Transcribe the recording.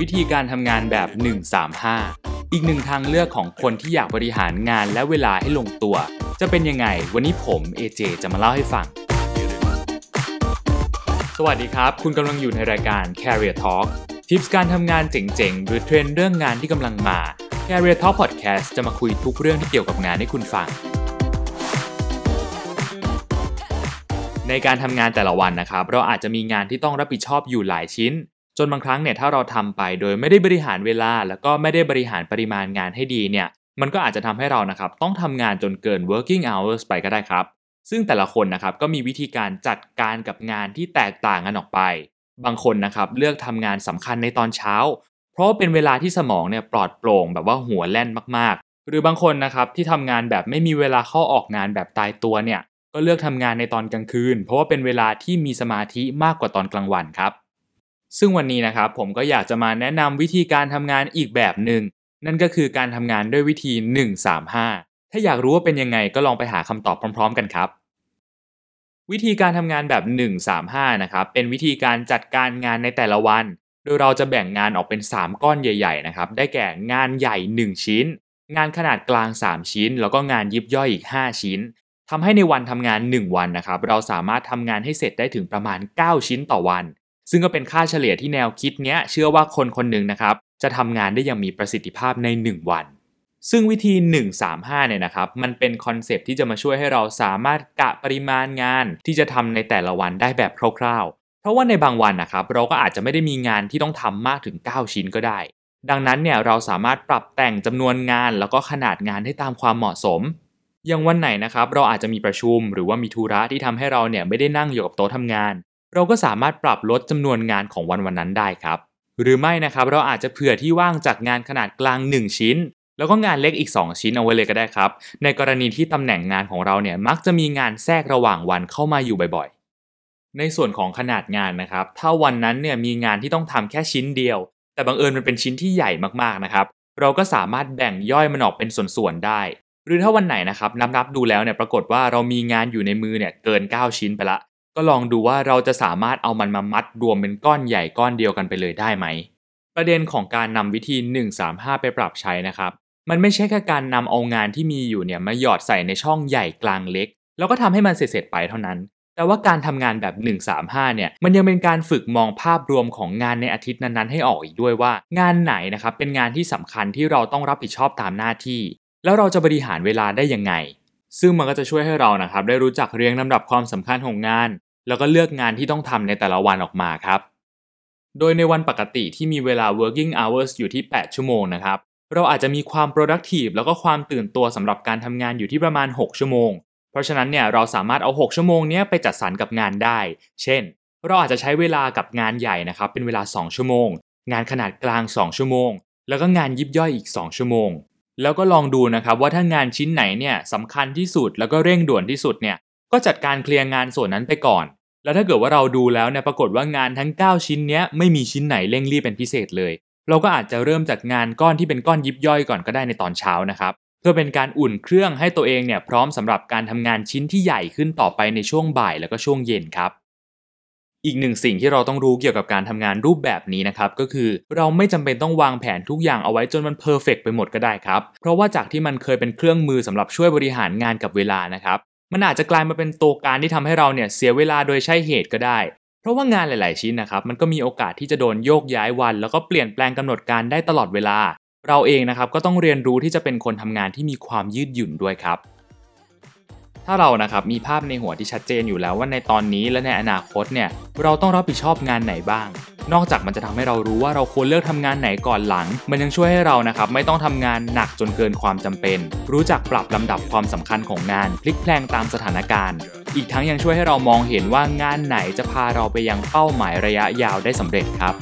วิธีการทำงานแบบ 135 อีกหนึ่งทางเลือกของคนที่อยากบริหารงานและเวลาให้ลงตัว จะเป็นยังไง วันนี้ผม AJ จะมาเล่าให้ฟัง สวัสดีครับ คุณกำลังอยู่ในรายการ Career Talk ทิปส์การทำงานเจ๋งๆ หรือเทรนด์เรื่องงานที่กำลังมา Career Talk Podcast จะมาคุยทุกเรื่องที่เกี่ยวกับงานให้คุณฟังในการทำงานแต่ละวันนะครับ เราอาจจะมีงานที่ต้องรับผิดชอบอยู่หลายชิ้น จนบางครั้งเนี่ยถ้าเราทำไปโดยไม่ได้บริหารเวลา แล้วก็ไม่ได้บริหารปริมาณงานให้ดีเนี่ยมันก็อาจจะทำให้เรานะครับต้องทำงานจนเกิน working hours ไปก็ได้ครับ ซึ่งแต่ละคนนะครับก็มีวิธีการจัดการกับงานที่แตกต่างกันออกไป บางคนนะครับเลือกทำงานสำคัญในตอนเช้า เพราะเป็นเวลาที่สมองเนี่ยปลอดโปร่งแบบว่าหัวแล่นมากๆ หรือบางคนนะครับที่ทำงานแบบไม่มีเวลาเข้าออกงานแบบตายตัวเนี่ยก็เลือกทำงานในตอนกลางคืน เพราะว่าเป็นเวลาที่มีสมาธิมากกว่าตอนกลางวันครับ ซึ่งวันนี้นะครับผมก็อยากจะมาแนะนำวิธีการทำงานอีกแบบหนึ่งนั่นก็คือการทำงานด้วยวิธี 135 ถ้าอยากรู้ว่าเป็นยังไงก็ลองไปหาคำตอบพร้อม ๆ กันครับ วิธีการทำงานแบบ 135 นะครับเป็นวิธีการจัดการงานในแต่ละวัน โดยเราจะแบ่งงานออกเป็น 3 ก้อนใหญ่ ๆ นะครับ ได้แก่งานใหญ่ 1 ชิ้น งานขนาดกลาง 3 ชิ้น แล้วก็งานยิบย่อยอีก 5 ชิ้นทำให้ในวันทำงาน 1 วันนะครับเราสามารถทำงานให้เสร็จได้ถึงประมาณ 9 ชิ้นต่อวัน ซึ่งก็เป็นค่าเฉลี่ยที่แนวคิดเนี้ยเชื่อว่าคนคนหนึ่งนะครับจะทำงานได้อย่างมีประสิทธิภาพใน 1 วัน ซึ่งวิธี 135 เนี่ยนะครับ มันเป็นคอนเซปที่จะมาช่วยให้เราสามารถกะปริมาณงานที่จะทำในแต่ละวันได้แบบคร่าวๆ เพราะว่าในบางวันนะครับเราก็อาจจะไม่ได้มีงานที่ต้องทำมากถึง 9 ชิ้นก็ได้ ดังนั้นเนี่ยเราสามารถปรับแต่งจำนวนงานแล้วก็ขนาดงานให้ตามความเหมาะสมอย่างวันไหนนะครับเราอาจจะมีประชุมหรือว่ามีธุระที่ทำให้เราเนี่ยไม่ได้นั่งอยู่กับโต๊ะทำงาน เราก็สามารถปรับลดจำนวนงานของวันวันนั้นได้ครับ หรือไม่นะครับเราอาจจะเผื่อที่ว่างจากงานขนาดกลาง 1 ชิ้น แล้วก็งานเล็กอีก 2 ชิ้นเอาไว้เลยก็ได้ครับ ในกรณีที่ตำแหน่งงานของเราเนี่ยมักจะมีงานแทรกระหว่างวันเข้ามาอยู่บ่อยๆ ในส่วนของขนาดงานนะครับ ถ้าวันนั้นเนี่ยมีงานที่ต้องทำแค่ชิ้นเดียว แต่บังเอิญมันเป็นชิ้นที่ใหญ่มากๆนะครับ เราก็สามารถแบ่งย่อยมันออกเป็นส่วนๆได้หรือถ้าวันไหนนะครับนับๆดูแล้วเนี่ยปรากฏว่าเรามีงานอยู่ในมือเนี่ยเกิน 9 ชิ้นไปละ ก็ลองดูว่าเราจะสามารถเอามันมามัดรวมเป็นก้อนใหญ่ก้อนเดียวกันไปเลยได้ไหม ประเด็นของการนำวิธี 135 ไปปรับใช้นะครับ มันไม่ใช่แค่การนำเอางานที่มีอยู่เนี่ยมาหยอดใส่ในช่องใหญ่กลางเล็ก แล้วก็ทำให้มันเสร็จๆไปเท่านั้น แต่ว่าการทำงานแบบ 135 เนี่ย มันยังเป็นการฝึกมองภาพรวมของงานในอาทิตย์นั้นๆ ให้ออกอีกด้วยว่า งานไหนนะครับเป็นงานที่สำคัญที่เราต้องรับผิดชอบตามหน้าที่ แล้วเราจะบริหารเวลาได้ยังไงซึ่งมันก็จะช่วยให้เรานะครับได้รู้จักเรียงลำดับความสำคัญของงาน แล้วก็เลือกงานที่ต้องทำในแต่ละวันออกมาครับ โดยในวันปกติที่มีเวลา working hours อยู่ที่ 8 ชั่วโมงนะครับ เราอาจจะมีความ productive แล้วก็ความตื่นตัวสำหรับการทำงานอยู่ที่ประมาณ 6 ชั่วโมง เพราะฉะนั้นเนี่ยเราสามารถเอา 6 ชั่วโมงนี้ไปจัดสรรกับงานได้ เช่น เราอาจจะใช้เวลากับงานใหญ่นะครับเป็นเวลา 2 ชั่วโมง งานขนาดกลาง 2 ชั่วโมง แล้วก็งานยิบย่อยอีก 2 ชั่วโมงแล้วก็ลองดูนะครับว่าถ้างานชิ้นไหนเนี่ยสำคัญที่สุดแล้วก็เร่งด่วนที่สุดเนี่ย ก็จัดการเคลียร์งานส่วนนั้นไปก่อน แล้วถ้าเกิดว่าเราดูแล้วเนี่ยปรากฏว่างานทั้ง 9 ชิ้นเนี้ยไม่มีชิ้นไหนเร่งรีบเป็นพิเศษเลย เราก็อาจจะเริ่มจากงานก้อนที่เป็นก้อนยิบย่อยก่อนก็ได้ในตอนเช้านะครับเพื่อเป็นการอุ่นเครื่องให้ตัวเองเนี่ยพร้อมสำหรับการทำงานชิ้นที่ใหญ่ขึ้นต่อไปในช่วงบ่ายแล้วก็ช่วงเย็นครับอีกหนึ่งสิ่งที่เราต้องรู้เกี่ยวกับการทำงานรูปแบบนี้นะครับก็คือเราไม่จำเป็นต้องวางแผนทุกอย่างเอาไว้จนมันเพอร์เฟกไปหมดก็ได้ครับ เพราะว่าจากที่มันเคยเป็นเครื่องมือสำหรับช่วยบริหารงานกับเวลานะครับ มันอาจจะกลายมาเป็นตัวการที่ทำให้เราเนี่ยเสียเวลาโดยใช่เหตุก็ได้ เพราะว่างานหลาย ๆ ชิ้นนะครับมันก็มีโอกาสที่จะโดนโยกย้ายวัน แล้วก็เปลี่ยนแปลงกำหนดการได้ตลอดเวลา เราเองนะครับก็ต้องเรียนรู้ที่จะเป็นคนทำงานที่มีความยืดหยุ่นด้วยครับ ถ้าเรานะครับมีภาพในหัวที่ชัดเจนอยู่แล้วว่าในตอนนี้และในอนาคตเนี่ยเราต้องรับผิดชอบงานไหนบ้าง นอกจากมันจะทำให้เรารู้ว่าเราควรเลือกทำงานไหนก่อนหลัง มันยังช่วยให้เรานะครับไม่ต้องทำงานหนักจนเกินความจำเป็น รู้จักปรับลำดับความสำคัญของงาน พลิกแพลงตามสถานการณ์ อีกทั้งยังช่วยให้เรามองเห็นว่างานไหนจะพาเราไปยังเป้าหมายระยะยาวได้สำเร็จครับ